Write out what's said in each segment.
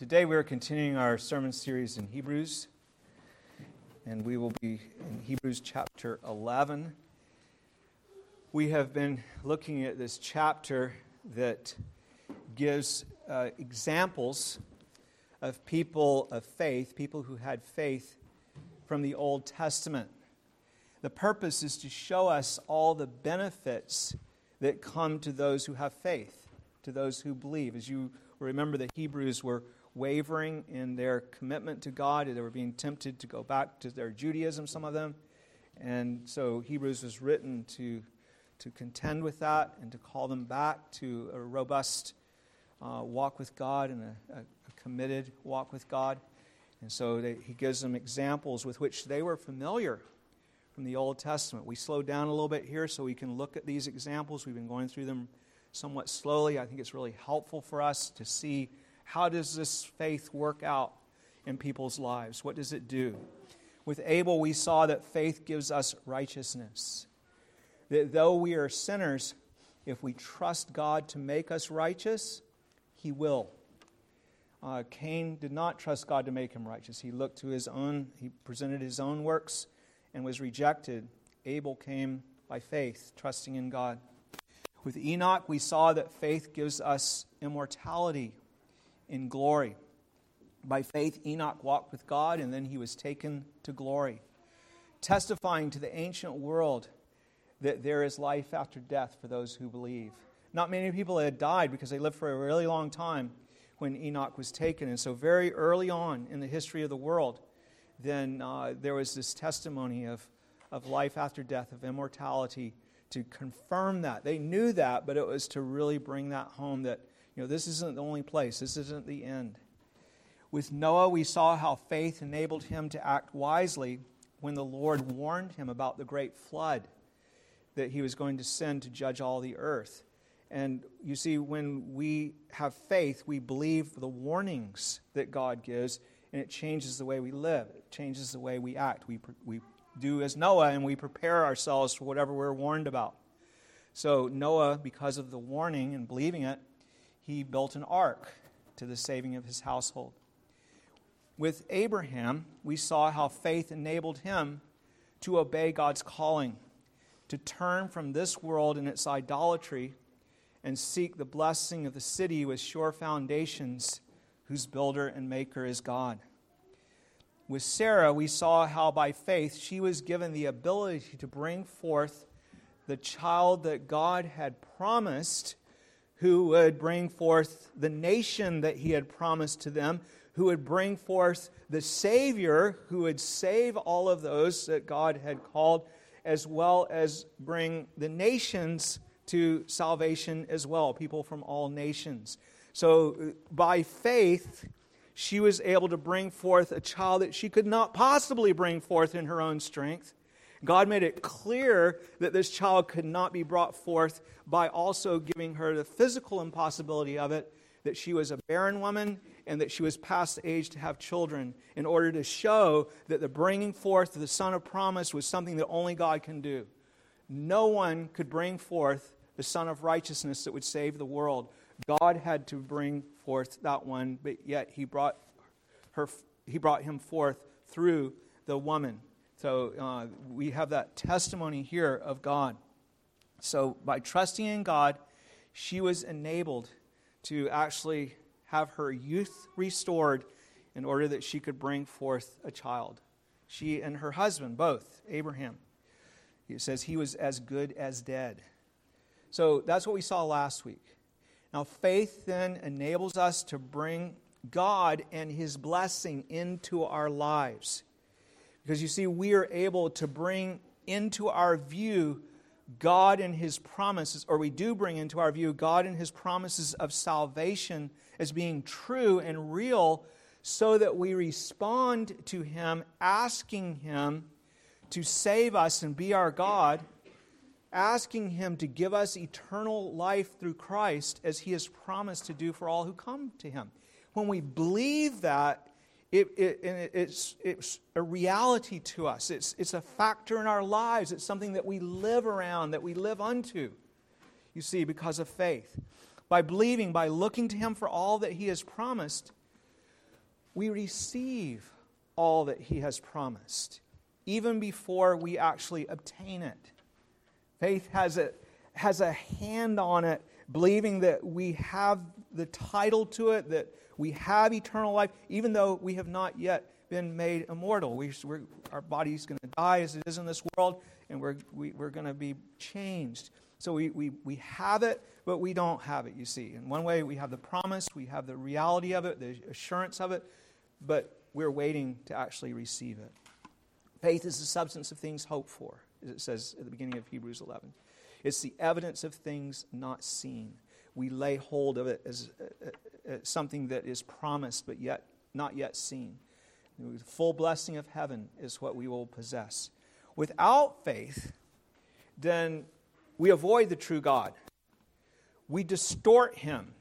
Today we are continuing our sermon series in Hebrews, and we will be in Hebrews chapter 11. We have been looking at this chapter that gives uh, examples of people of faith, people who had faith from the Old Testament. The purpose is to show us all the benefits that come to those who have faith, to those who believe. As you remember, the Hebrews were wavering in their commitment to God. They were being tempted to go back to their Judaism, some of them. And so Hebrews was written to, to contend with that and to call them back to a robust uh, walk with God and a, a, a, committed walk with God. And so they, he gives them examples with which they were familiar from the Old Testament. We slow down a little bit here so we can look at these examples. We've been going through them somewhat slowly. I think it's really helpful for us to see how does this faith work out in people's lives? What does it do? With Abel, we saw that faith gives us righteousness. That though we are sinners, if we trust God to make us righteous, He will. Uh, Cain did not trust God to make him righteous. He looked to his own, he presented his own works and was rejected. Abel came by faith, trusting in God. With Enoch, we saw that faith gives us immortality in glory. By faith, Enoch walked with God, and then he was taken to glory, testifying to the ancient world that there is life after death for those who believe. Not many people had died because they lived for a really long time when Enoch was taken. And so, very early on in the history of the world, then uh, there was this testimony of, of life after death, of immortality, to confirm that. They knew that, but it was to really bring that home that you know, this isn't the only place, this isn't the end. With Noah, we saw how faith enabled him to act wisely when the Lord warned him about the great flood that he was going to send to judge all the earth. And you see, when we have faith, we believe the warnings that God gives, and it changes the way we live. It changes the way we act. We, we do as Noah, and we prepare ourselves for whatever we're warned about. So, Noah, because of the warning and believing it, he built an ark to the saving of his household. With Abraham, we saw how faith enabled him to obey God's calling, to turn from this world and its idolatry and seek the blessing of the city with sure foundations, whose builder and maker is God. With Sarah, we saw how by faith she was given the ability to bring forth the child that God had promised who would bring forth the nation that he had promised to them, who would bring forth the Savior who would save all of those that God had called, as well as bring the nations to salvation as well, people from all nations. So, uh, by faith, she was able to bring forth a child that she could not possibly bring forth in her own strength. God made it clear that this child could not be brought forth by also giving her the physical impossibility of it, that she was a barren woman and that she was past the age to have children, in order to show that the bringing forth of the Son of Promise was something that only God can do. No one could bring forth the Son of Righteousness that would save the world. God had to bring forth that one, but yet he brought her he brought him forth through the woman. So uh, we have that testimony here of God. So by trusting in God, she was enabled to actually have her youth restored in order that she could bring forth a child. She and her husband, both, Abraham. It says he was as good as dead. So that's what we saw last week. Now, faith then enables us to bring God and his blessing into our lives. Because you see, we are able to bring into our view God and His promises, or we do bring into our view God and His promises of salvation as being true and real, so that we respond to Him, asking Him to save us and be our God, asking Him to give us eternal life through Christ as He has promised to do for all who come to Him. When we believe that, it, it, it's, it's a reality to us. It's, it's a factor in our lives. It's something that we live around, that we live unto, you see, because of faith. By believing, by looking to Him for all that He has promised, we receive all that He has promised, even before we actually obtain it. Faith has a, has a hand on it, believing that we have the title to it, that we have eternal life, even though we have not yet been made immortal. We, our body's going to die as it is in this world, and we're, we, are we are going to be changed. So we, we, we have it, but we don't have it, you see. In one way, we have the promise, we have the reality of it, the assurance of it, but we're waiting to actually receive it. Faith is the substance of things hoped for, as it says at the beginning of Hebrews 11. It's the evidence of things not seen. We lay hold of it as, uh, uh, something that is promised but yet not yet seen. The full blessing of heaven is what we will possess. Without faith, then we avoid the true God. We distort him,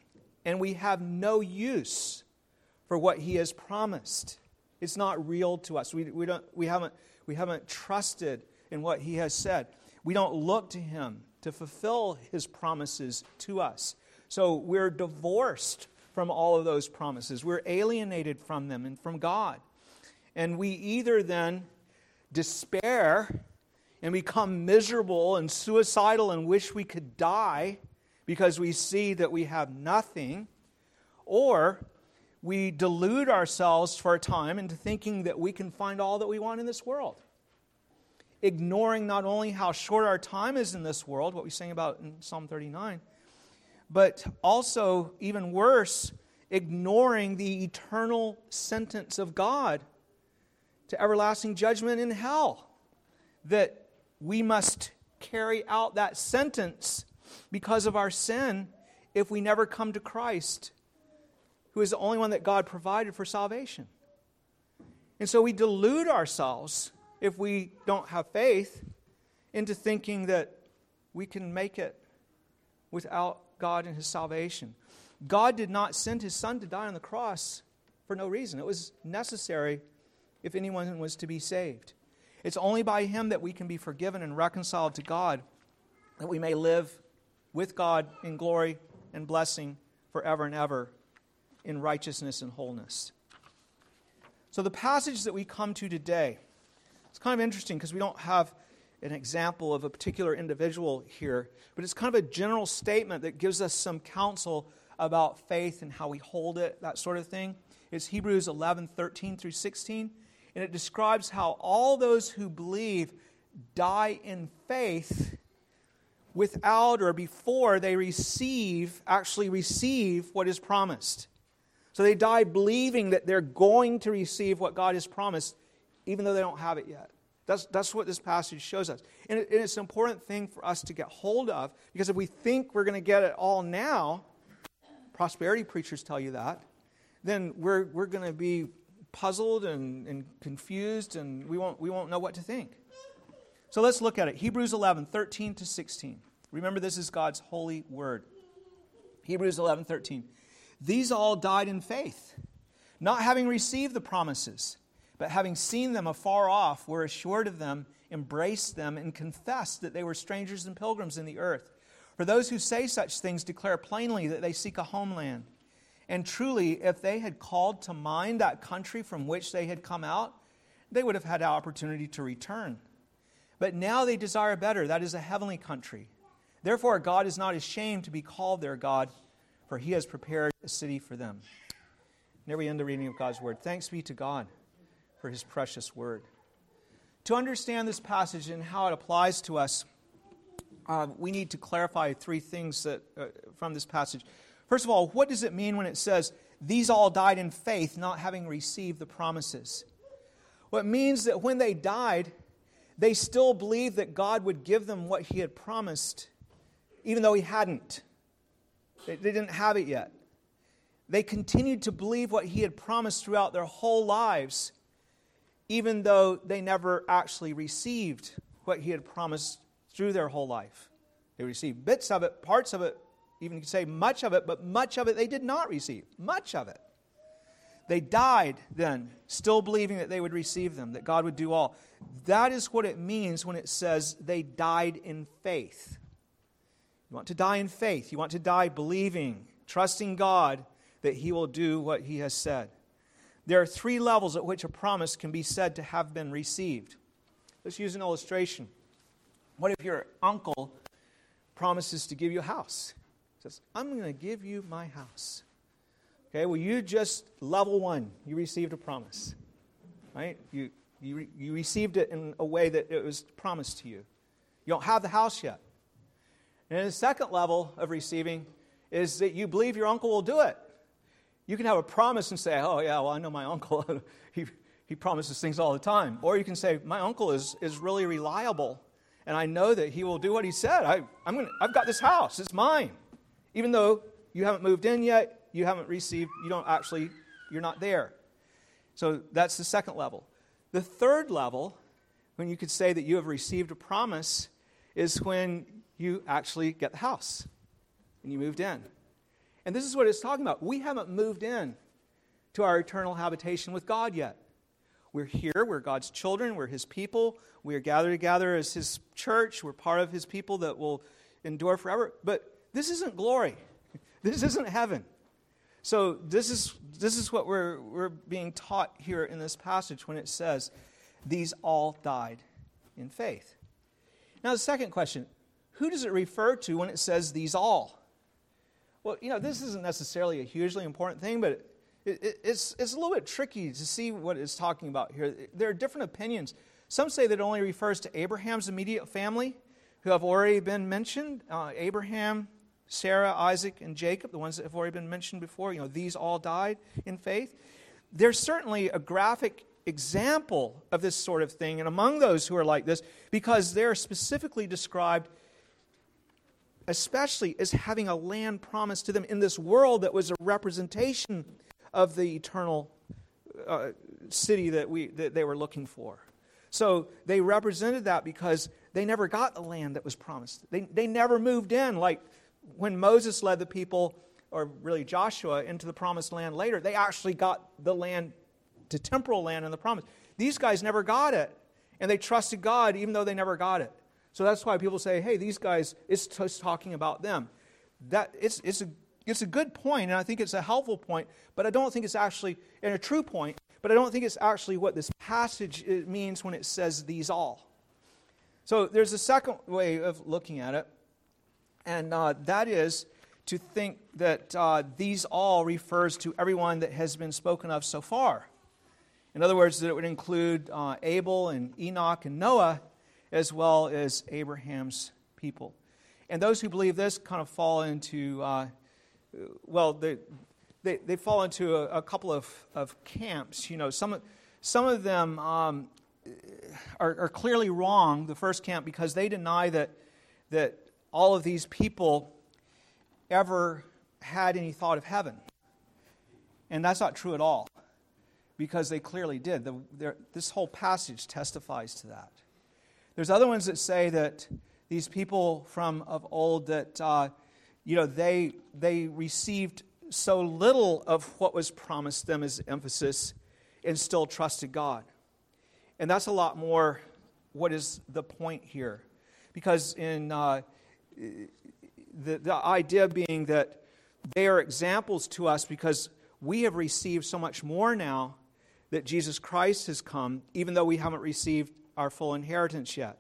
and we have no use for what he has promised. It's not real to us. We, we, don't, we, haven't, we haven't trusted in what he has said. We don't look to him to fulfill his promises to us. So we're divorced from all of those promises. We're alienated from them and from God. And we either then despair and become miserable and suicidal and wish we could die because we see that we have nothing, or we delude ourselves for a time into thinking that we can find all that we want in this world. Ignoring not only how short our time is in this world, what we sing about in Psalm 39, but also, even worse, ignoring the eternal sentence of God to everlasting judgment in hell. That we must carry out that sentence because of our sin if we never come to Christ, who is the only one that God provided for salvation. And so we delude ourselves if we don't have faith into thinking that we can make it without God and His salvation. God did not send His Son to die on the cross for no reason. It was necessary if anyone was to be saved. It's only by Him that we can be forgiven and reconciled to God, that we may live with God in glory and blessing forever and ever in righteousness and wholeness. So, the passage that we come to today, it's kind of interesting because we don't have an example of a particular individual here, but it's kind of a general statement that gives us some counsel about faith and how we hold it, that sort of thing. It's Hebrews 11 13 through 16 and it describes how all those who believe die in faith without or before they receive, actually receive what is promised. So they die believing that they're going to receive what God has promised, even though they don't have it yet. That's, that's what this passage shows us. And, it, it's an important thing for us to get hold of because if we think we're going to get it all now, prosperity preachers tell you that, then we're, we're going to be puzzled and, and confused, and we won't, we won't know what to think. So let's look at it. Hebrews 11, 13 to 16. Remember, this is God's holy word. Hebrews 11, 13. These all died in faith, not having received the promises, but having seen them afar off, were assured of them, embraced them, and confessed that they were strangers and pilgrims in the earth. For those who say such things declare plainly that they seek a homeland. And truly, if they had called to mind that country from which they had come out, they would have had opportunity to return. But now they desire better, that is, a heavenly country. Therefore, God is not ashamed to be called their God, for he has prepared a city for them. There we end the reading of God's word. Thanks be to God for his precious word. To understand this passage and how it applies to us, uh, we need to clarify three things that, uh, from this passage. First of all, what does it mean when it says, These all died in faith, not having received the promises? Well, it means that when they died, they still believed that God would give them what He had promised, even though He hadn't. They, they didn't have it yet. They continued to believe what He had promised throughout their whole lives, even though they never actually received what He had promised through their whole life. They received bits of it, parts of it, even you could say much of it, but much of it they did not receive. Much of it. They died then, still believing that they would receive them, that God would do all. That is what it means when it says they died in faith. You want to die in faith. You want to die believing, trusting God that He will do what He has said. There are three levels at which a promise can be said to have been received. Let's use an illustration. What if your uncle promises to give you a house? He says, I'm going to give you my house. Okay, well, you just, level one, you received a promise. Right? You, you, you received it in a way that it was promised to you. You don't have the house yet. And the second level of receiving is that you believe your uncle will do it. You can have a promise and say, oh, yeah, well, I know my uncle. he, he promises things all the time. Or you can say, my uncle is, is really reliable, and I know that he will do what he said. I, I'm gonna, I've got this house, it's mine. Even though you haven't moved in yet, you haven't received, you don't actually, you're not there. So that's the second level. The third level, when you could say that you have received a promise, is when you actually get the house and you moved in. And this is what it's talking about. We haven't moved in to our eternal habitation with God yet. We're here, we're God's children, we're His people, we are gathered together as His church, we're part of His people that will endure forever. But this isn't glory, this isn't heaven. So, this is, this is what we're, we're being taught here in this passage when it says, These all died in faith. Now, the second question who does it refer to when it says these all? Well, you know, this isn't necessarily a hugely important thing, but it, it, it's, it's a little bit tricky to see what it's talking about here. There are different opinions. Some say that it only refers to Abraham's immediate family, who have already been mentioned uh, Abraham, Sarah, Isaac, and Jacob, the ones that have already been mentioned before. You know, these all died in faith. There's certainly a graphic example of this sort of thing, and among those who are like this, because they're specifically described especially as having a land promised to them in this world that was a representation of the eternal uh, city that, we, that they were looking for. So they represented that because they never got the land that was promised. They, they never moved in. Like when Moses led the people, or really Joshua, into the promised land later, they actually got the land to temporal land in the promise. These guys never got it. And they trusted God even though they never got it. So that's why people say, hey, these guys, it's just talking about them. That, it's, it's, a, it's a good point, and I think it's a helpful point, but I don't think it's actually, and a true point, but I don't think it's actually what this passage means when it says these all. So there's a second way of looking at it, and uh, that is to think that uh, these all refers to everyone that has been spoken of so far. In other words, that it would include uh, Abel and Enoch and Noah as well as Abraham's people. And those who believe this kind of fall into, uh, well, they, they, they, fall into a, a, couple of, of camps. You know, some, some of them um, are, are clearly wrong, the first camp, because they deny that, that all of these people ever had any thought of heaven. And that's not true at all, because they clearly did. The, this whole passage testifies to that. There's other ones that say that these people from of old that uh, you know they they received so little of what was promised them as emphasis and still trusted God. And that's a lot more what is the point here. Because in uh, the, the idea being that they are examples to us because we have received so much more now that Jesus Christ has come, even though we haven't received our full inheritance yet.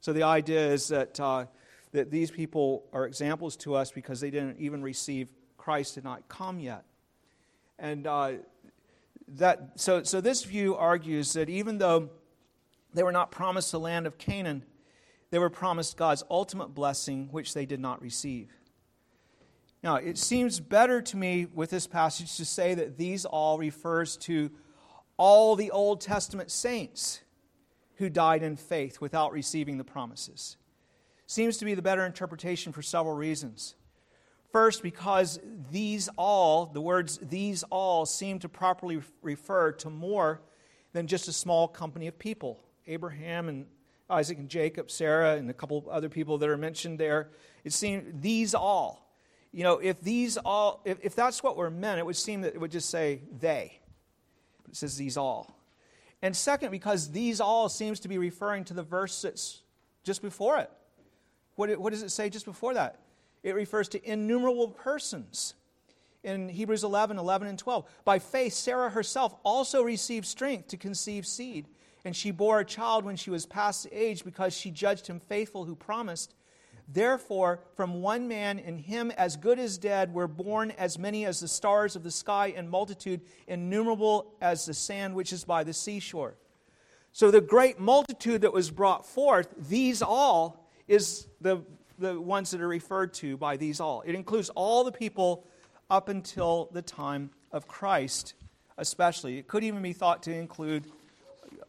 So the idea is that, uh, that these people are examples to us because they didn't even receive Christ, did not come yet. And uh, that, so, so this view argues that even though they were not promised the land of Canaan, they were promised God's ultimate blessing, which they did not receive. Now, it seems better to me with this passage to say that these all refers to all the Old Testament saints who died in faith without receiving the promises. Seems to be the better interpretation for several reasons. First, because these all, the words these all, seem to properly refer to more than just a small company of people. Abraham and Isaac and Jacob, Sarah, and a couple other people that are mentioned there. It seems these all. You know, if these all, if, if that's what were meant, it would seem that it would just say they. But it says these all. And second, because these all seems to be referring to the verse that's just before it. What, what does it say just before that? It refers to innumerable persons. in Hebrews 11, 11 and 12. By faith, Sarah herself also received strength to conceive seed, and she bore a child when she was past age because she judged him faithful who promised. Therefore, from one man, in him as good as dead, were born as many as the stars of the sky, and multitude innumerable as the sand which is by the seashore. So, the great multitude that was brought forth, these all, is the, the ones that are referred to by these all. It includes all the people up until the time of Christ, especially. It could even be thought to include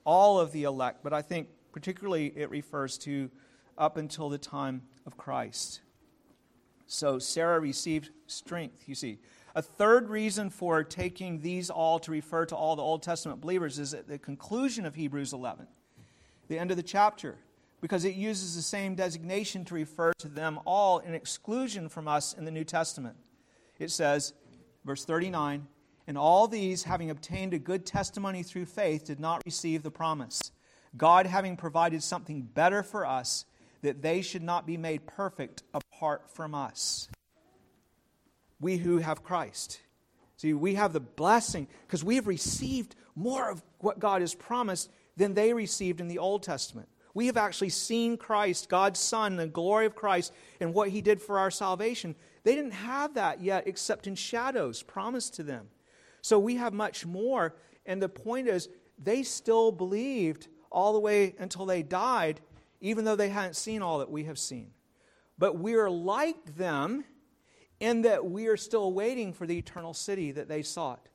all of the elect, but I think particularly it refers to up until the time of Christ. So Sarah received strength, you see. A third reason for taking these all to refer to all the Old Testament believers is at the conclusion of Hebrews 11, the end of the chapter, because it uses the same designation to refer to them all in exclusion from us in the New Testament. It says, verse 39, and all these, having obtained a good testimony through faith, did not receive the promise. God having provided something better for us, that they should not be made perfect apart from us. We who have Christ. See, we have the blessing because we have received more of what God has promised than they received in the Old Testament. We have actually seen Christ, God's Son, the glory of Christ, and what He did for our salvation. They didn't have that yet except in shadows promised to them. So we have much more. And the point is, they still believed all the way until they died even though they hadn't seen all that we have seen. But we are like them in that we are still waiting for the eternal city that they sought.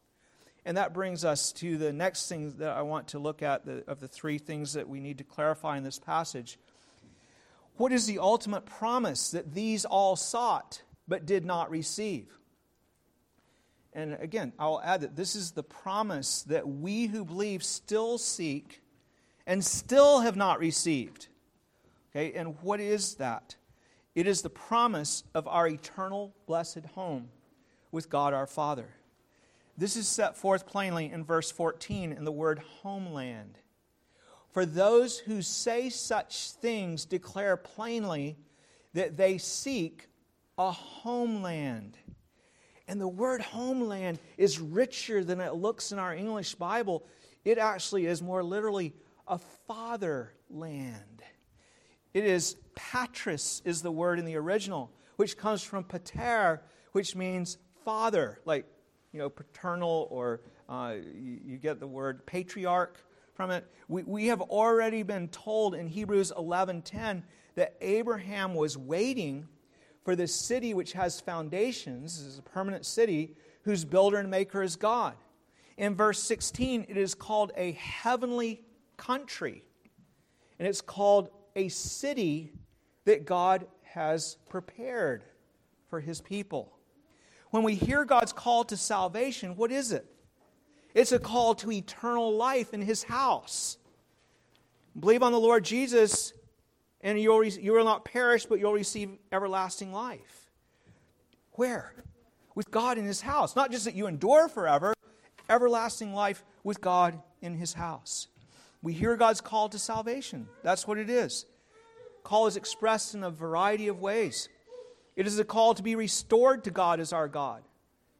And that brings us to the next thing that I want to look at the, of the three things that we need to clarify in this passage. What is the ultimate promise that these all sought but did not receive? And again, I'll add that this is the promise that we who believe still seek and still have not received. Okay, and what is that? It is the promise of our eternal blessed home with God our Father. This is set forth plainly in verse 14 in the word homeland. For those who say such things declare plainly that they seek a homeland. And the word homeland is richer than it looks in our English Bible. It actually is more literally a fatherland. It is patris, is the word in the original, which comes from pater, which means father, like, you know, paternal, or uh, you, you, get the word patriarch from it. We, we have already been told in Hebrews 11.10 that Abraham was waiting for this city which has foundations, this is a permanent city, whose builder and maker is God. In verse 16, it is called a heavenly country. And it's called a city that God has prepared for his people. When we hear God's call to salvation, what is it? It's a call to eternal life in his house. Believe on the Lord Jesus, and you'll, you will not perish, but you'll receive everlasting life. Where? With God in his house. Not just that you endure forever, everlasting life with God in his house. We hear God's call to salvation. That's what it is. Call is expressed in a variety of ways. It is a call to be restored to God as our God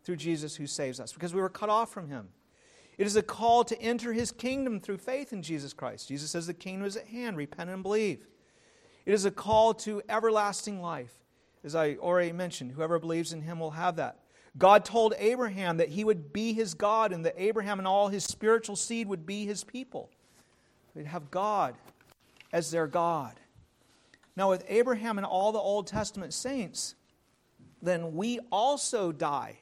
through Jesus who saves us because we were cut off from him. It is a call to enter his kingdom through faith in Jesus Christ. Jesus says the kingdom is at hand, repent and believe. It is a call to everlasting life. As I already mentioned, whoever believes in him will have that. God told Abraham that he would be his God and that Abraham and all his spiritual seed would be his people. They'd have God as their God. Now, with Abraham and all the Old Testament saints, then we also die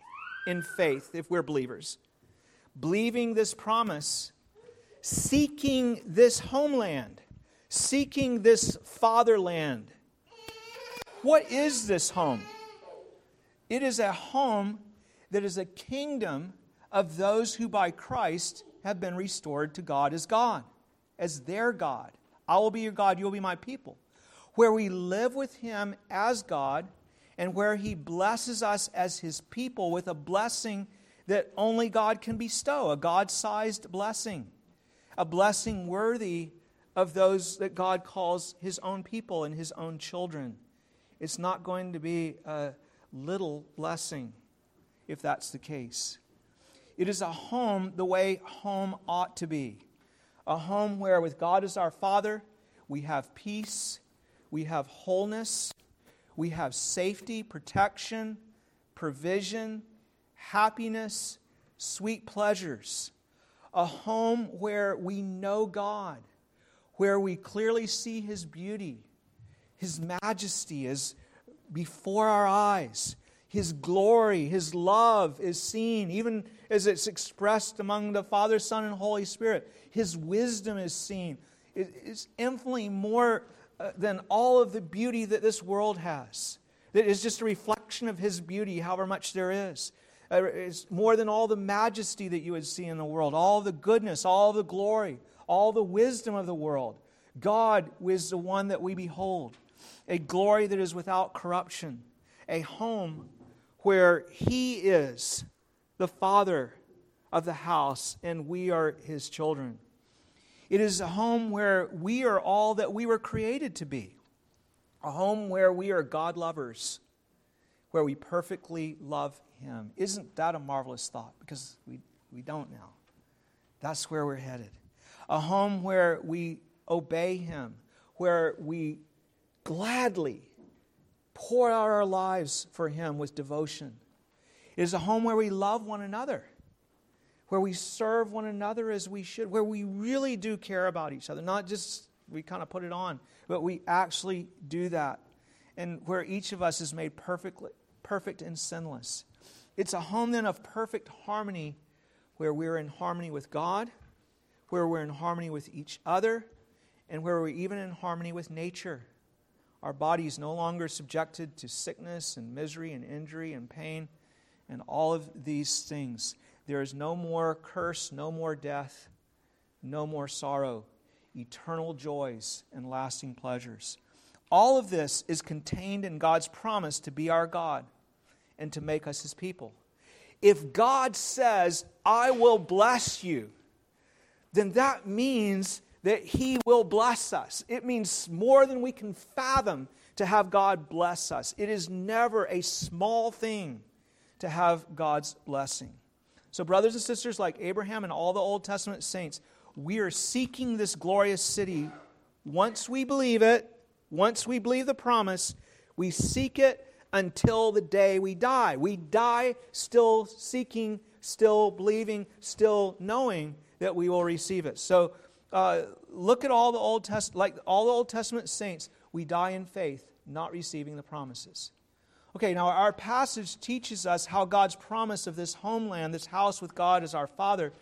in faith if we're believers, believing this promise, seeking this homeland, seeking this fatherland. What is this home? It is a home that is a kingdom of those who by Christ have been restored to God as God as their God. I will be your God, you will be my people. Where we live with Him as God and where He blesses us as His people with a blessing that only God can bestow, a God sized blessing, a blessing worthy of those that God calls His own people and His own children. It's not going to be a little blessing. if that's the case. It is a home the way home ought to be a home where, with God as our Father, we have peace, we have wholeness, we have safety, protection, provision, happiness, sweet pleasures. A home where we know God, where we clearly see His beauty, His majesty is before our eyes. His glory, His love is seen, even as it's expressed among the Father, Son, and Holy Spirit. His wisdom is seen. It's infinitely more uh, than all of the beauty that this world has. That is just a reflection of His beauty, however much there is. Uh, it's more than all the majesty that you would see in the world, all the goodness, all the glory, all the wisdom of the world. God is the one that we behold, a glory that is without corruption, a home where He is the Father of the house and we are His children. It is a home where we are all that we were created to be, a home where we are God lovers, where we perfectly love Him. Isn't that a marvelous thought? Because we, we don't now. That's where we're headed. A home where we obey Him, where we gladly pour out our lives for Him with devotion. It is a home where we love one another, where we serve one another as we should, where we really do care about each other, not just we kind of put it on, but we actually do that, and where each of us is made perfectly, perfect and sinless. It's a home then of perfect harmony, where we're in harmony with God, where we're in harmony with each other, and where we're even in harmony with nature. Our body is no longer subjected to sickness and misery and injury and pain and all of these things. There is no more curse, no more death, no more sorrow, eternal joys and lasting pleasures. All of this is contained in God's promise to be our God and to make us his people. If God says, I will bless you, then that means that He will bless us. It means more than we can fathom to have God bless us. It is never a small thing to have God's blessing. So, brothers and sisters, like Abraham and all the Old Testament saints, we are seeking this glorious city. Once we believe it, once we believe the promise, we seek it until the day we die. We die still seeking, still believing, still knowing that we will receive it. So, uh, look at all the Old Test, like all the Old Testament saints. We die in faith, not receiving the promises. Okay, now our passage teaches us how God's promise of this homeland, this house with God as our Father,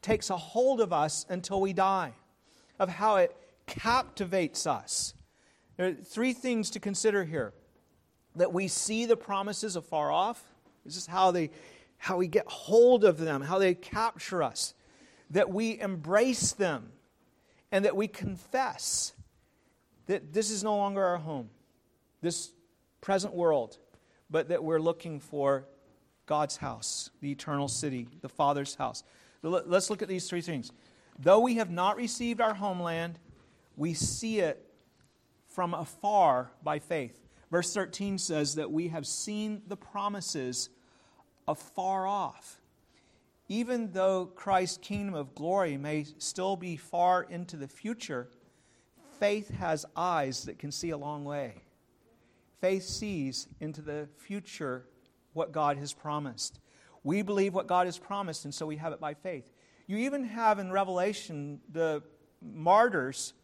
takes a hold of us until we die, of how it captivates us. There are three things to consider here that we see the promises afar off. This is how they how we get hold of them, how they capture us, that we embrace them and that we confess that this is no longer our home, this present world, but that we're looking for God's house, the eternal city, the Father's house. Let's look at these three things. Though we have not received our homeland, we see it from afar by faith. Verse 13 says that we have seen the promises afar off even though Christ's kingdom of glory may still be far into the future, faith has eyes that can see a long way. Faith sees into the future what God has promised. We believe what God has promised, and so we have it by faith. You even have in Revelation the martyrs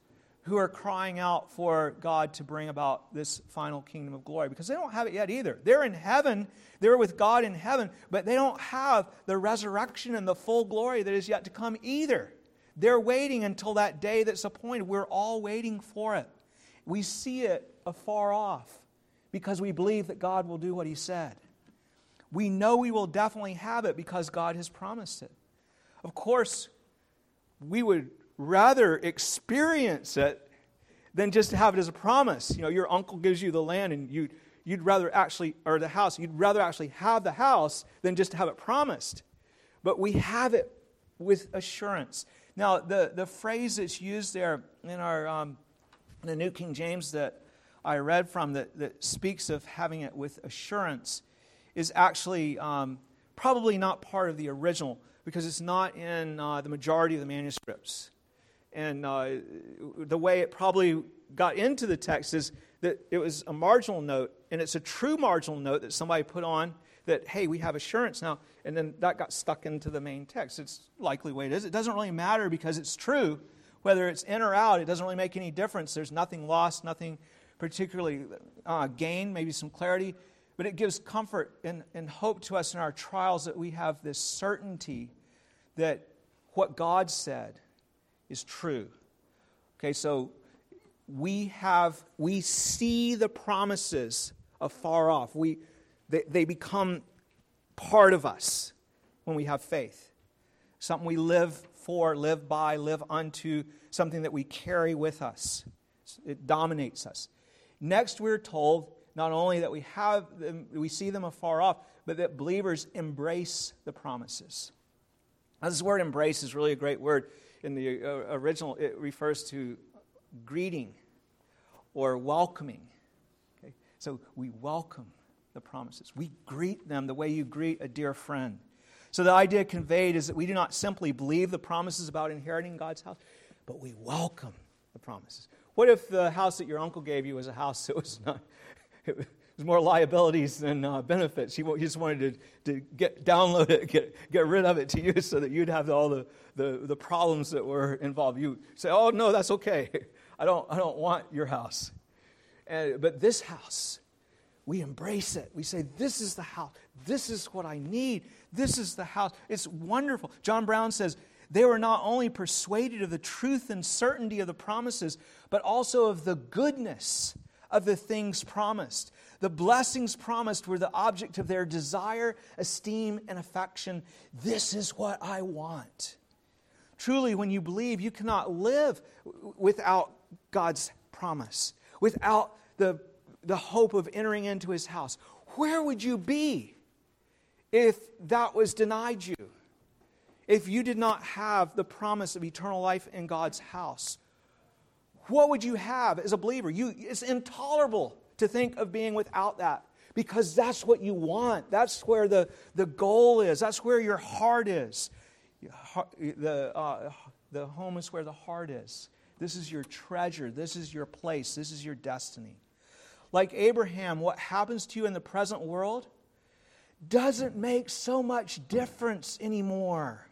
who are crying out for God to bring about this final kingdom of glory because they don't have it yet either. They're in heaven, they're with God in heaven, but they don't have the resurrection and the full glory that is yet to come either. They're waiting until that day that's appointed. We're all waiting for it. We see it afar off because we believe that God will do what He said. We know we will definitely have it because God has promised it. Of course, we would rather experience it than just to have it as a promise. You know, your uncle gives you the land and you, you'd rather actually, or the house, you'd rather actually have the house than just to have it promised. But we have it with assurance. Now, the, the phrase that's used there in our um, the New King James that I read from that, that speaks of having it with assurance is actually um, probably not part of the original because it's not in uh, the majority of the manuscripts. And uh, the way it probably got into the text is that it was a marginal note, and it's a true marginal note that somebody put on that, hey, we have assurance now, and then that got stuck into the main text. It's likely the way it is. It doesn't really matter because it's true. Whether it's in or out, it doesn't really make any difference. There's nothing lost, nothing particularly uh, gained, maybe some clarity, but it gives comfort and, and hope to us in our trials that we have this certainty that what God said is true. Okay, so we have, we see the promises afar off. We, they, they become part of us when we have faith. Something we live for, live by, live unto, something that we carry with us. It dominates us. Next, we're told not only that we have them, we see them afar off, but that believers embrace the promises. Now, this word embrace is really a great word. In the uh, original, it refers to greeting or welcoming. Okay? So we welcome the promises. We greet them the way you greet a dear friend. So the idea conveyed is that we do not simply believe the promises about inheriting God's house, but we welcome the promises. What if the house that your uncle gave you was a house that was not, it was more liabilities than uh, benefits? He, he, just wanted to, to get, download it, get, get rid of it to you so that you'd have all the, the, the problems that were involved. You say, oh, no, that's okay. I don't, I don't want your house. And, but this house, we embrace it. We say, This is the house. This is what I need. This is the house. It's wonderful. John Brown says, They were not only persuaded of the truth and certainty of the promises, but also of the goodness of the things promised. The blessings promised were the object of their desire, esteem, and affection. This is what I want. Truly, when you believe, you cannot live without God's promise, without the the hope of entering into his house. Where would you be if that was denied you? If you did not have the promise of eternal life in God's house? What would you have as a believer? You, it's intolerable to think of being without that because that's what you want. That's where the, the goal is, that's where your heart is. The, uh, the home is where the heart is. This is your treasure. This is your place. This is your destiny like Abraham, what happens to you in the present world doesn't make so much difference anymore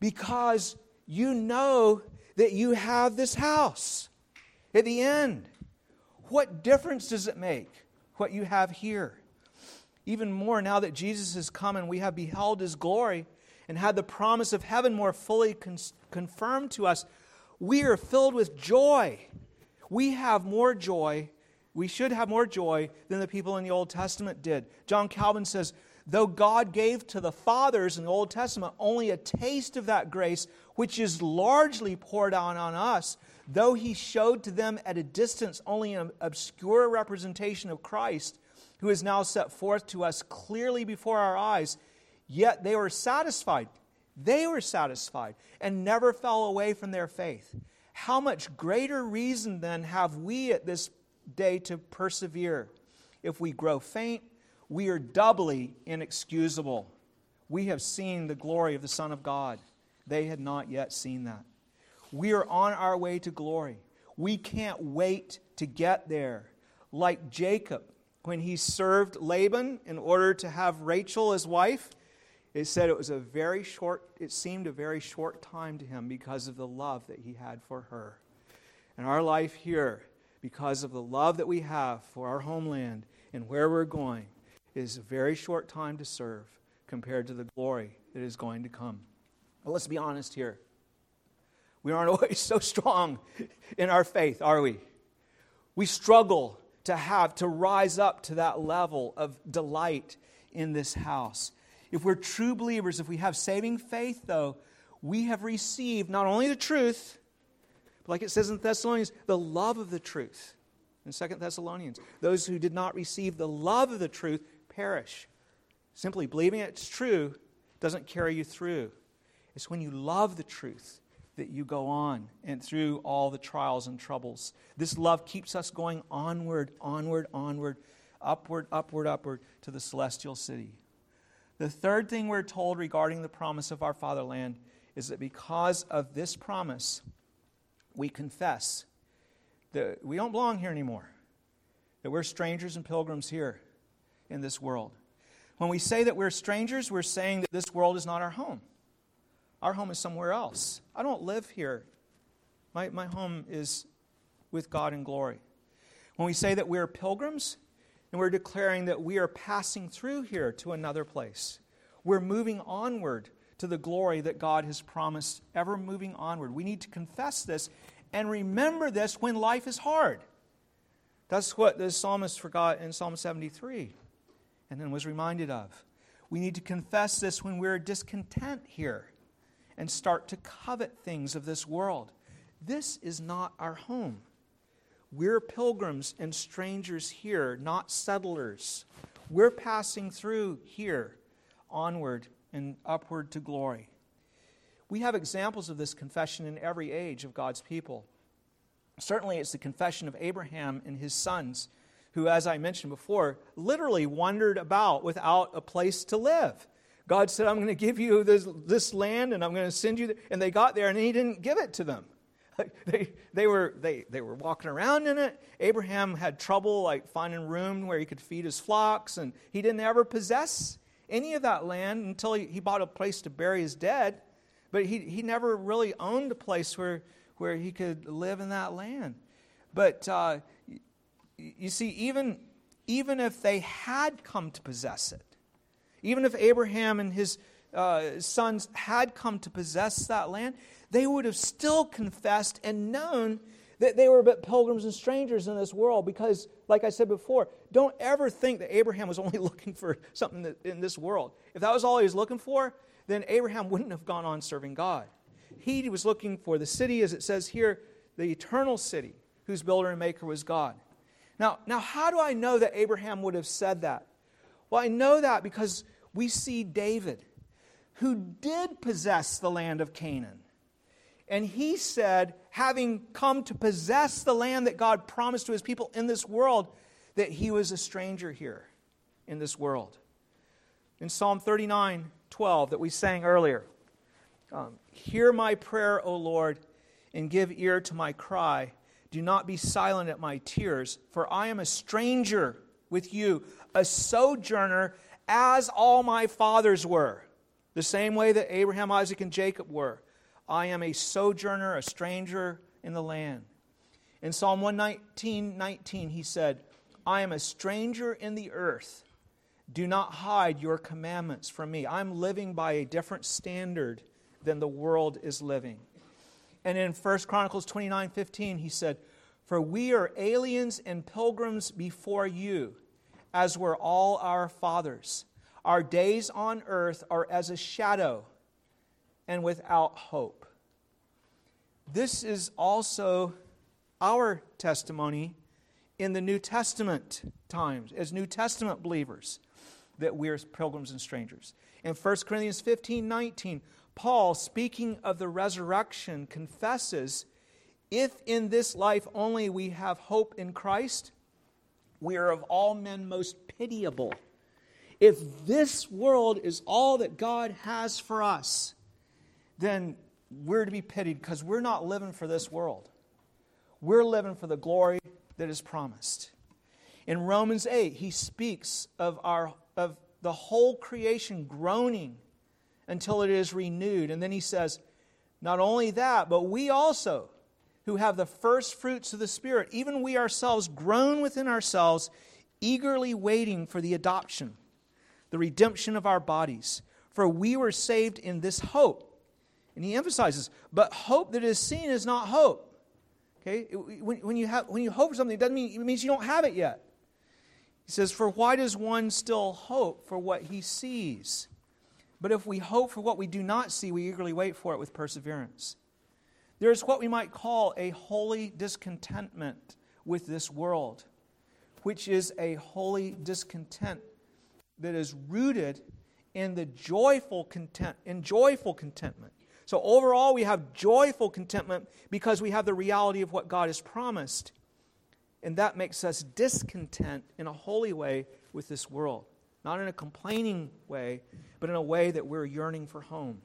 because you know that you have this house at the end. What difference does it make what you have here? Even more now that Jesus has come and we have beheld his glory and had the promise of heaven more fully con- confirmed to us, we are filled with joy. We have more joy we should have more joy than the people in the Old Testament did. John Calvin says, Though God gave to the fathers in the Old Testament only a taste of that grace, which is largely poured out on us, though He showed to them at a distance only an obscure representation of Christ, who is now set forth to us clearly before our eyes, yet they were satisfied. They were satisfied and never fell away from their faith. How much greater reason then have we at this day to persevere. If we grow faint, we are doubly inexcusable. We have seen the glory of the Son of God. They had not yet seen that. We are on our way to glory. We can't wait to get there. Like Jacob, when he served Laban in order to have Rachel as wife, it said it was a very short, it seemed a very short time to him because of the love that he had for her. And our life here because of the love that we have for our homeland and where we're going, is a very short time to serve compared to the glory that is going to come. But let's be honest here. We aren't always so strong in our faith, are we? We struggle to have, to rise up to that level of delight in this house. If we're true believers, if we have saving faith, though, we have received not only the truth, but like it says in Thessalonians, the love of the truth. In Second Thessalonians, those who did not receive the love of the truth perish. Simply believing it's true doesn't carry you through. It's when you love the truth that you go on and through all the trials and troubles. This love keeps us going onward, onward, onward, upward, upward, upward to the celestial city. The third thing we're told regarding the promise of our fatherland is that because of this promise, we confess that we don't belong here anymore, that we're strangers and pilgrims here in this world. When we say that we're strangers, we're saying that this world is not our home. Our home is somewhere else. I don't live here. My, my home is with God in glory. When we say that we're pilgrims, and we're declaring that we are passing through here to another place. We're moving onward to the glory that God has promised, ever moving onward. We need to confess this and remember this when life is hard. That's what the psalmist forgot in Psalm 73 and then was reminded of. We need to confess this when we're discontent here and start to covet things of this world. This is not our home. We're pilgrims and strangers here, not settlers. We're passing through here, onward and upward to glory. We have examples of this confession in every age of God's people. Certainly, it's the confession of Abraham and his sons, who, as I mentioned before, literally wandered about without a place to live. God said, I'm going to give you this, this land and I'm going to send you. And they got there and he didn't give it to them. they, they, were, they, they were walking around in it. Abraham had trouble like finding room where he could feed his flocks, and he didn't ever possess any of that land until he, he bought a place to bury his dead. But he, he never really owned a place where, where he could live in that land. But uh, you see, even, even if they had come to possess it, even if Abraham and his uh, sons had come to possess that land, they would have still confessed and known that they were but pilgrims and strangers in this world because, like I said before, don't ever think that Abraham was only looking for something in this world. If that was all he was looking for, then Abraham wouldn't have gone on serving God. He was looking for the city, as it says here, the eternal city, whose builder and maker was God. Now, now how do I know that Abraham would have said that? Well, I know that because we see David, who did possess the land of Canaan. And he said, having come to possess the land that God promised to his people in this world, that he was a stranger here in this world. In Psalm 39 12, that we sang earlier, um, Hear my prayer, O Lord, and give ear to my cry. Do not be silent at my tears, for I am a stranger with you, a sojourner, as all my fathers were, the same way that Abraham, Isaac, and Jacob were. I am a sojourner, a stranger in the land. In Psalm 119, 19, he said, I am a stranger in the earth. Do not hide your commandments from me. I'm living by a different standard than the world is living. And in 1 Chronicles 29, 15, he said, For we are aliens and pilgrims before you, as were all our fathers. Our days on earth are as a shadow and without hope. This is also our testimony in the New Testament times, as New Testament believers, that we're pilgrims and strangers. In 1 Corinthians 15 19, Paul, speaking of the resurrection, confesses if in this life only we have hope in Christ, we are of all men most pitiable. If this world is all that God has for us, then we're to be pitied because we're not living for this world. We're living for the glory that is promised. In Romans 8, he speaks of, our, of the whole creation groaning until it is renewed. And then he says, not only that, but we also, who have the first fruits of the Spirit, even we ourselves groan within ourselves, eagerly waiting for the adoption, the redemption of our bodies. For we were saved in this hope. And he emphasizes, but hope that is seen is not hope. Okay? When, when, you, have, when you hope for something, it doesn't mean it means you don't have it yet. He says, For why does one still hope for what he sees? But if we hope for what we do not see, we eagerly wait for it with perseverance. There is what we might call a holy discontentment with this world, which is a holy discontent that is rooted in the joyful content, in joyful contentment so, overall, we have joyful contentment because we have the reality of what God has promised. And that makes us discontent in a holy way with this world. Not in a complaining way, but in a way that we're yearning for home.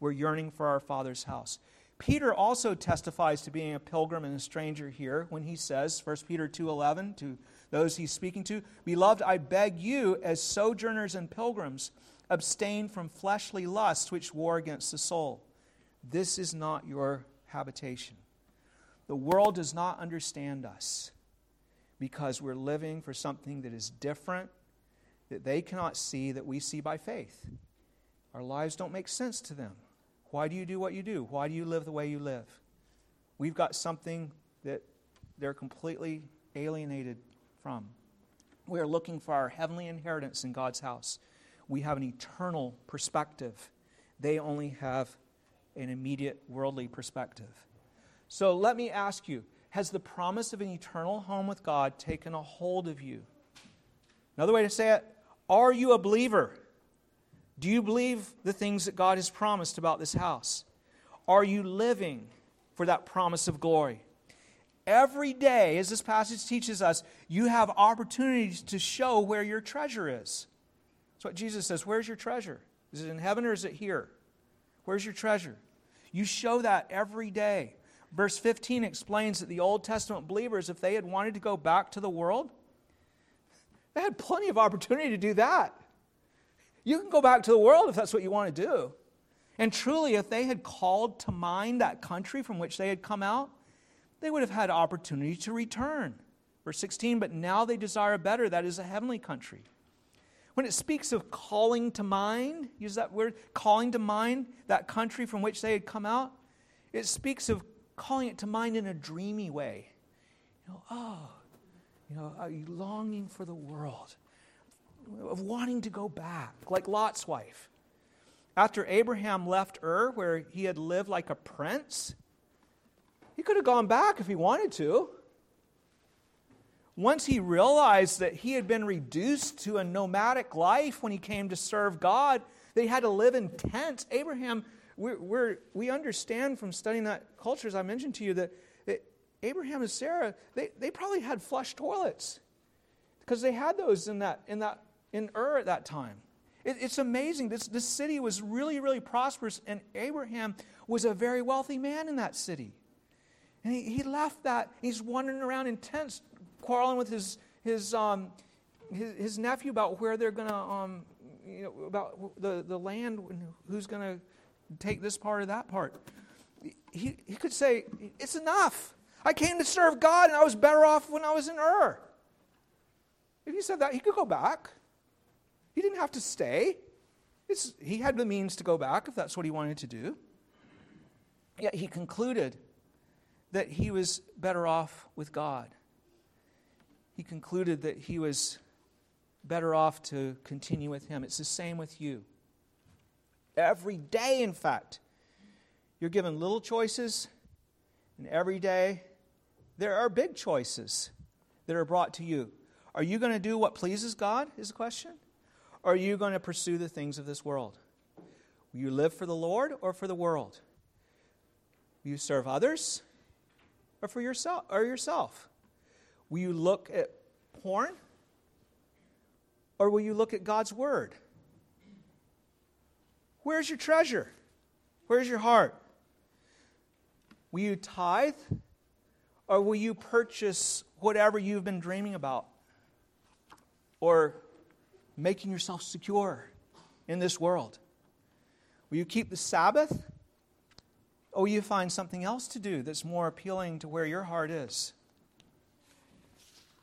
We're yearning for our Father's house. Peter also testifies to being a pilgrim and a stranger here when he says, 1 Peter 2:11 to those he's speaking to, "Beloved, I beg you as sojourners and pilgrims, abstain from fleshly lusts which war against the soul. This is not your habitation." The world does not understand us because we're living for something that is different, that they cannot see, that we see by faith. Our lives don't make sense to them. Why do you do what you do? Why do you live the way you live? We've got something that they're completely alienated from. We are looking for our heavenly inheritance in God's house. We have an eternal perspective. They only have an immediate worldly perspective. So let me ask you has the promise of an eternal home with God taken a hold of you? Another way to say it are you a believer? Do you believe the things that God has promised about this house? Are you living for that promise of glory? Every day, as this passage teaches us, you have opportunities to show where your treasure is. That's what Jesus says. Where's your treasure? Is it in heaven or is it here? Where's your treasure? You show that every day. Verse 15 explains that the Old Testament believers, if they had wanted to go back to the world, they had plenty of opportunity to do that. You can go back to the world if that's what you want to do. And truly, if they had called to mind that country from which they had come out, they would have had opportunity to return. Verse 16, but now they desire a better, that is a heavenly country. When it speaks of calling to mind, use that word, calling to mind that country from which they had come out, it speaks of calling it to mind in a dreamy way. You know, oh, you know, you longing for the world? Of wanting to go back, like Lot's wife. After Abraham left Ur, where he had lived like a prince, he could have gone back if he wanted to. Once he realized that he had been reduced to a nomadic life when he came to serve God, that he had to live in tents, Abraham we're, we understand from studying that culture, as I mentioned to you, that Abraham and Sarah, they, they probably had flush toilets because they had those in that in that in Ur at that time. It, it's amazing. This, this city was really, really prosperous, and Abraham was a very wealthy man in that city. And he, he left that. He's wandering around in tents, quarreling with his, his, um, his, his nephew about where they're to, um, you know, about the, the land, and who's to take this part or that part. He, he could say, It's enough. I came to serve God and I was better off when I was in Ur. If he said that, he could go back. He didn't have to stay. It's, he had the means to go back if that's what he wanted to do. Yet he concluded that he was better off with God. He concluded that he was better off to continue with him. It's the same with you. Every day, in fact. You're given little choices, and every day there are big choices that are brought to you. Are you going to do what pleases God? Is the question. Or are you going to pursue the things of this world? Will you live for the Lord or for the world? Will you serve others or for yourself or yourself? Will you look at porn or will you look at God's word? Where's your treasure? Where's your heart? Will you tithe or will you purchase whatever you've been dreaming about or making yourself secure in this world? Will you keep the Sabbath or will you find something else to do that's more appealing to where your heart is?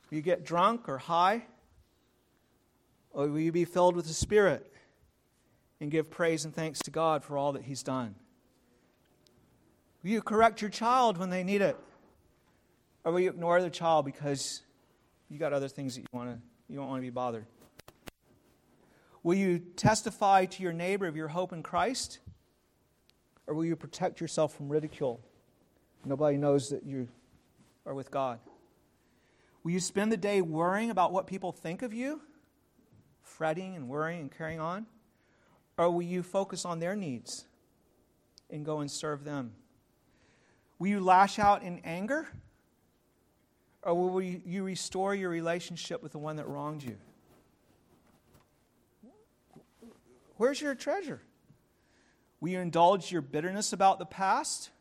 Will you get drunk or high? Or will you be filled with the Spirit? and give praise and thanks to God for all that He's done? Will you correct your child when they need it? Or will you ignore the child because you got other things that you want to you don't want to be bothered? Will you testify to your neighbor of your hope in Christ? Or will you protect yourself from ridicule? Nobody knows that you are with God. Will you spend the day worrying about what people think of you? Fretting and worrying and carrying on? Or will you focus on their needs and go and serve them? Will you lash out in anger? Or will you restore your relationship with the one that wronged you? Where's your treasure? Will you indulge your bitterness about the past?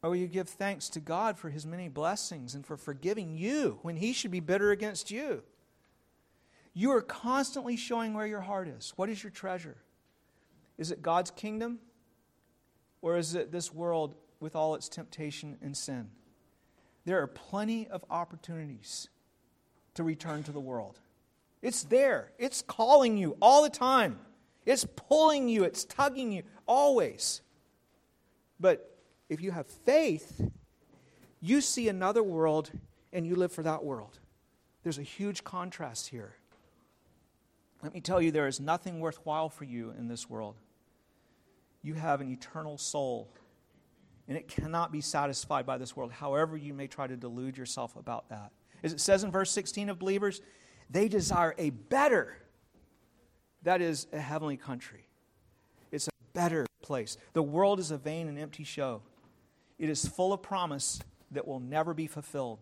Or will you give thanks to God for his many blessings and for forgiving you when he should be bitter against you? You are constantly showing where your heart is. What is your treasure? Is it God's kingdom? Or is it this world with all its temptation and sin? There are plenty of opportunities to return to the world. It's there, it's calling you all the time, it's pulling you, it's tugging you always. But if you have faith, you see another world and you live for that world. There's a huge contrast here. Let me tell you, there is nothing worthwhile for you in this world. You have an eternal soul, and it cannot be satisfied by this world, however, you may try to delude yourself about that. As it says in verse 16 of believers, they desire a better, that is, a heavenly country. It's a better place. The world is a vain and empty show, it is full of promise that will never be fulfilled.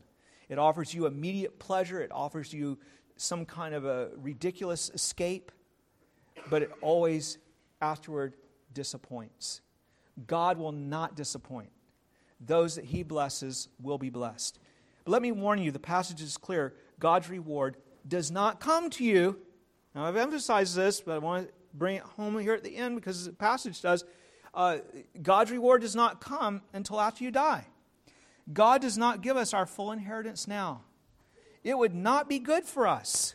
It offers you immediate pleasure, it offers you some kind of a ridiculous escape, but it always afterward disappoints. God will not disappoint. Those that He blesses will be blessed. But let me warn you the passage is clear God's reward does not come to you. Now, I've emphasized this, but I want to bring it home here at the end because the passage does. Uh, God's reward does not come until after you die. God does not give us our full inheritance now it would not be good for us.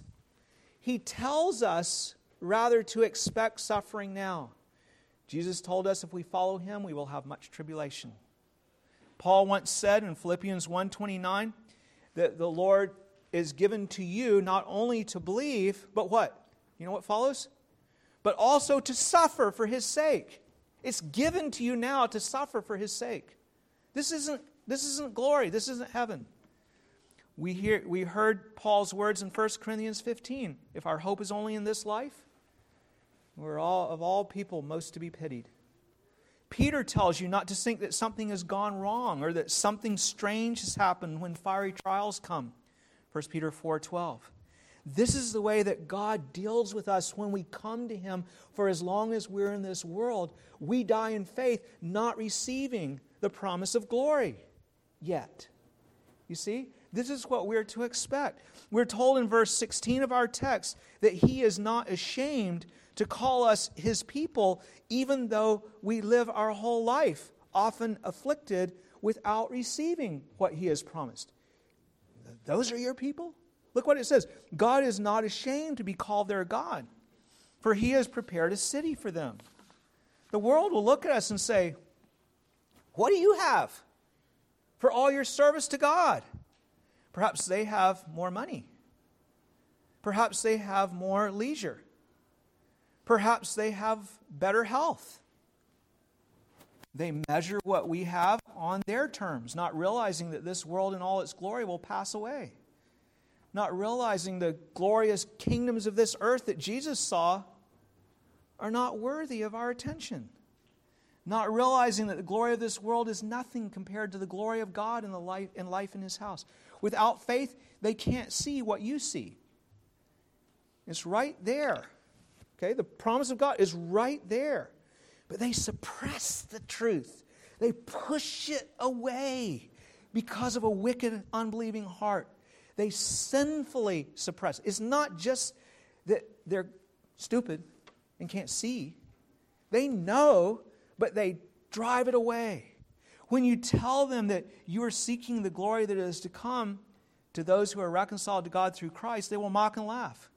He tells us rather to expect suffering now. Jesus told us if we follow him, we will have much tribulation. Paul once said in Philippians 1:29 that the Lord is given to you not only to believe, but what? You know what follows? But also to suffer for his sake. It's given to you now to suffer for his sake. This isn't this isn't glory. This isn't heaven. We, hear, we heard Paul's words in 1 Corinthians 15. If our hope is only in this life, we're all, of all people, most to be pitied. Peter tells you not to think that something has gone wrong or that something strange has happened when fiery trials come. 1 Peter 4:12. This is the way that God deals with us when we come to him for as long as we're in this world. We die in faith, not receiving the promise of glory yet. You see? This is what we're to expect. We're told in verse 16 of our text that he is not ashamed to call us his people, even though we live our whole life often afflicted without receiving what he has promised. Those are your people? Look what it says God is not ashamed to be called their God, for he has prepared a city for them. The world will look at us and say, What do you have for all your service to God? Perhaps they have more money. Perhaps they have more leisure. Perhaps they have better health. They measure what we have on their terms, not realizing that this world in all its glory will pass away. Not realizing the glorious kingdoms of this earth that Jesus saw are not worthy of our attention. Not realizing that the glory of this world is nothing compared to the glory of God and the life and life in his house. Without faith, they can't see what you see. It's right there. Okay? The promise of God is right there. But they suppress the truth, they push it away because of a wicked, unbelieving heart. They sinfully suppress. It's not just that they're stupid and can't see, they know, but they drive it away. When you tell them that you are seeking the glory that is to come to those who are reconciled to God through Christ, they will mock and laugh.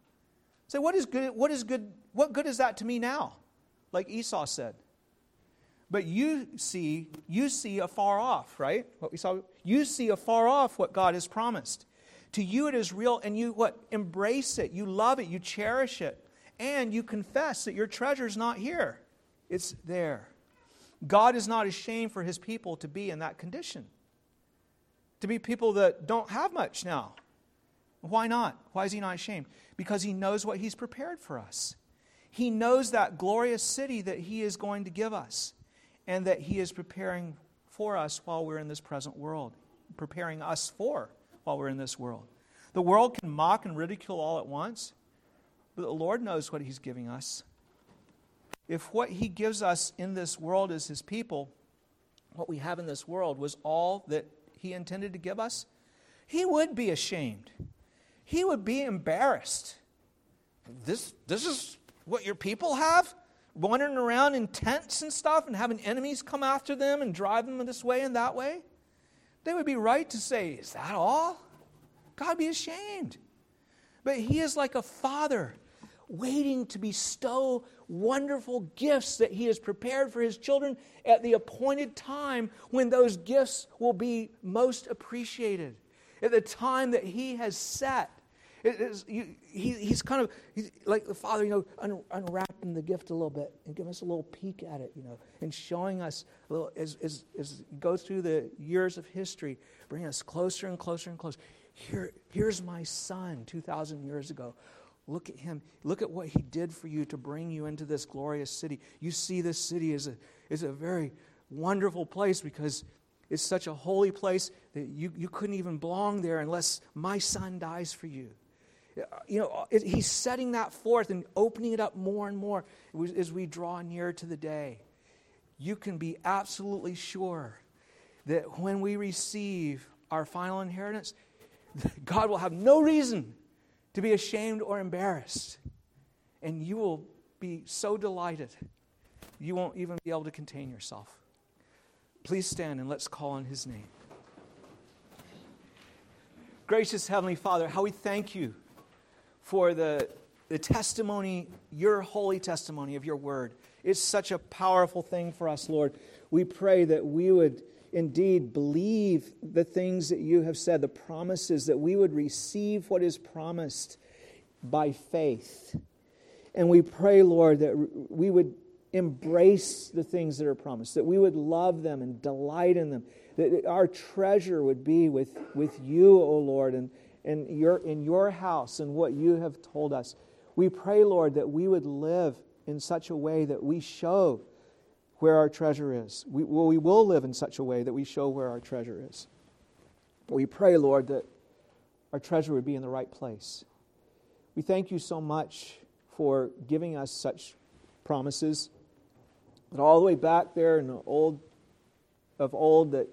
Say, what is good? What is good? What good is that to me now? Like Esau said. But you see, you see afar off, right? What we saw. You see afar off what God has promised. To you it is real, and you what embrace it, you love it, you cherish it, and you confess that your treasure is not here. It's there. God is not ashamed for his people to be in that condition, to be people that don't have much now. Why not? Why is he not ashamed? Because he knows what he's prepared for us. He knows that glorious city that he is going to give us and that he is preparing for us while we're in this present world, preparing us for while we're in this world. The world can mock and ridicule all at once, but the Lord knows what He's giving us. If what He gives us in this world is His people, what we have in this world, was all that He intended to give us, He would be ashamed. He would be embarrassed. This, this is what your people have? Wandering around in tents and stuff and having enemies come after them and drive them this way and that way? They would be right to say, Is that all? God be ashamed. But He is like a father waiting to bestow wonderful gifts that He has prepared for His children at the appointed time when those gifts will be most appreciated, at the time that He has set. You, he, he's kind of he's like the father, you know, un, unwrapping the gift a little bit and giving us a little peek at it, you know, and showing us a little as, as, as goes through the years of history, bringing us closer and closer and closer. Here, here's my son 2,000 years ago. Look at him. Look at what he did for you to bring you into this glorious city. You see this city is a, as a very wonderful place because it's such a holy place that you, you couldn't even belong there unless my son dies for you you know, uh, he's setting that forth and opening it up more and more as we draw near to the day. You can be absolutely sure that when we receive our final inheritance, God will have no reason to be ashamed or embarrassed. And you will be so delighted, you won't even be able to contain yourself. Please stand and let's call on his name. Gracious Heavenly Father, how we thank you for the, the testimony, your holy testimony of your word. It's such a powerful thing for us, Lord. We pray that we would indeed believe the things that you have said, the promises, that we would receive what is promised by faith. And we pray, Lord, that we would embrace the things that are promised, that we would love them and delight in them, that our treasure would be with, with you, O Lord, and, in your, in your house and what you have told us. We pray, Lord, that we would live in such a way that we show where our treasure is. We, well, we will live in such a way that we show where our treasure is. We pray, Lord, that our treasure would be in the right place. We thank you so much for giving us such promises. But all the way back there in the old of old that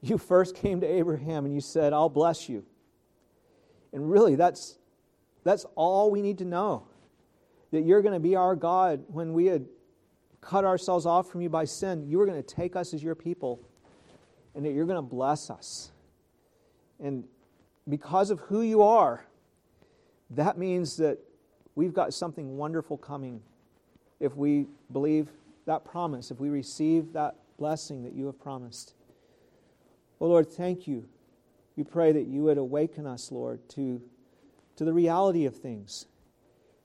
you first came to Abraham and you said, I'll bless you. And really, that's, that's all we need to know. That you're going to be our God when we had cut ourselves off from you by sin. You were going to take us as your people, and that you're going to bless us. And because of who you are, that means that we've got something wonderful coming if we believe that promise, if we receive that blessing that you have promised. Oh Lord, thank you we pray that you would awaken us, Lord, to, to the reality of things.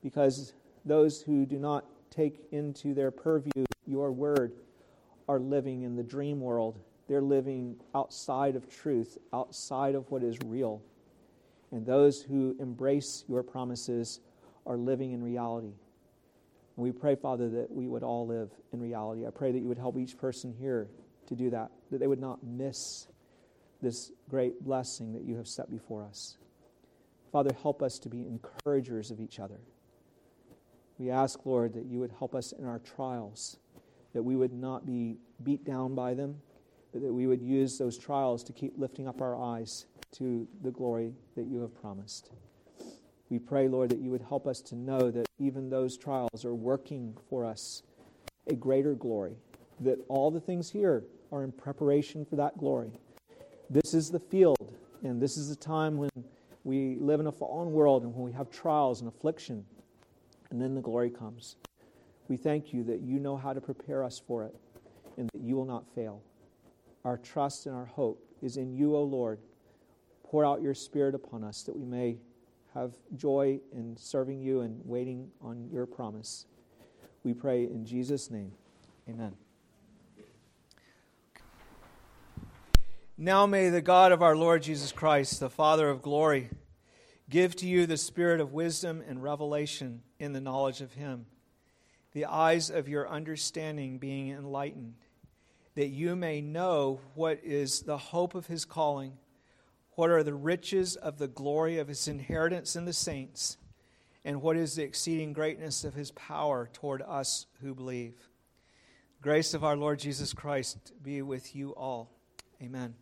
Because those who do not take into their purview your word are living in the dream world. They're living outside of truth, outside of what is real. And those who embrace your promises are living in reality. And we pray, Father, that we would all live in reality. I pray that you would help each person here to do that, that they would not miss this great blessing that you have set before us. Father, help us to be encouragers of each other. We ask, Lord, that you would help us in our trials, that we would not be beat down by them, but that we would use those trials to keep lifting up our eyes to the glory that you have promised. We pray, Lord, that you would help us to know that even those trials are working for us a greater glory, that all the things here are in preparation for that glory. This is the field, and this is the time when we live in a fallen world and when we have trials and affliction, and then the glory comes. We thank you that you know how to prepare us for it and that you will not fail. Our trust and our hope is in you, O Lord. Pour out your Spirit upon us that we may have joy in serving you and waiting on your promise. We pray in Jesus' name. Amen. Now may the God of our Lord Jesus Christ, the Father of glory, give to you the spirit of wisdom and revelation in the knowledge of Him, the eyes of your understanding being enlightened, that you may know what is the hope of His calling, what are the riches of the glory of His inheritance in the saints, and what is the exceeding greatness of his power toward us who believe. Grace of our Lord Jesus Christ be with you all. Amen.